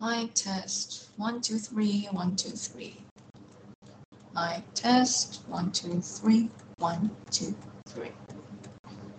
Mic test. One, two, three, one, two, three. Mic test. One, two, three, one, two, three.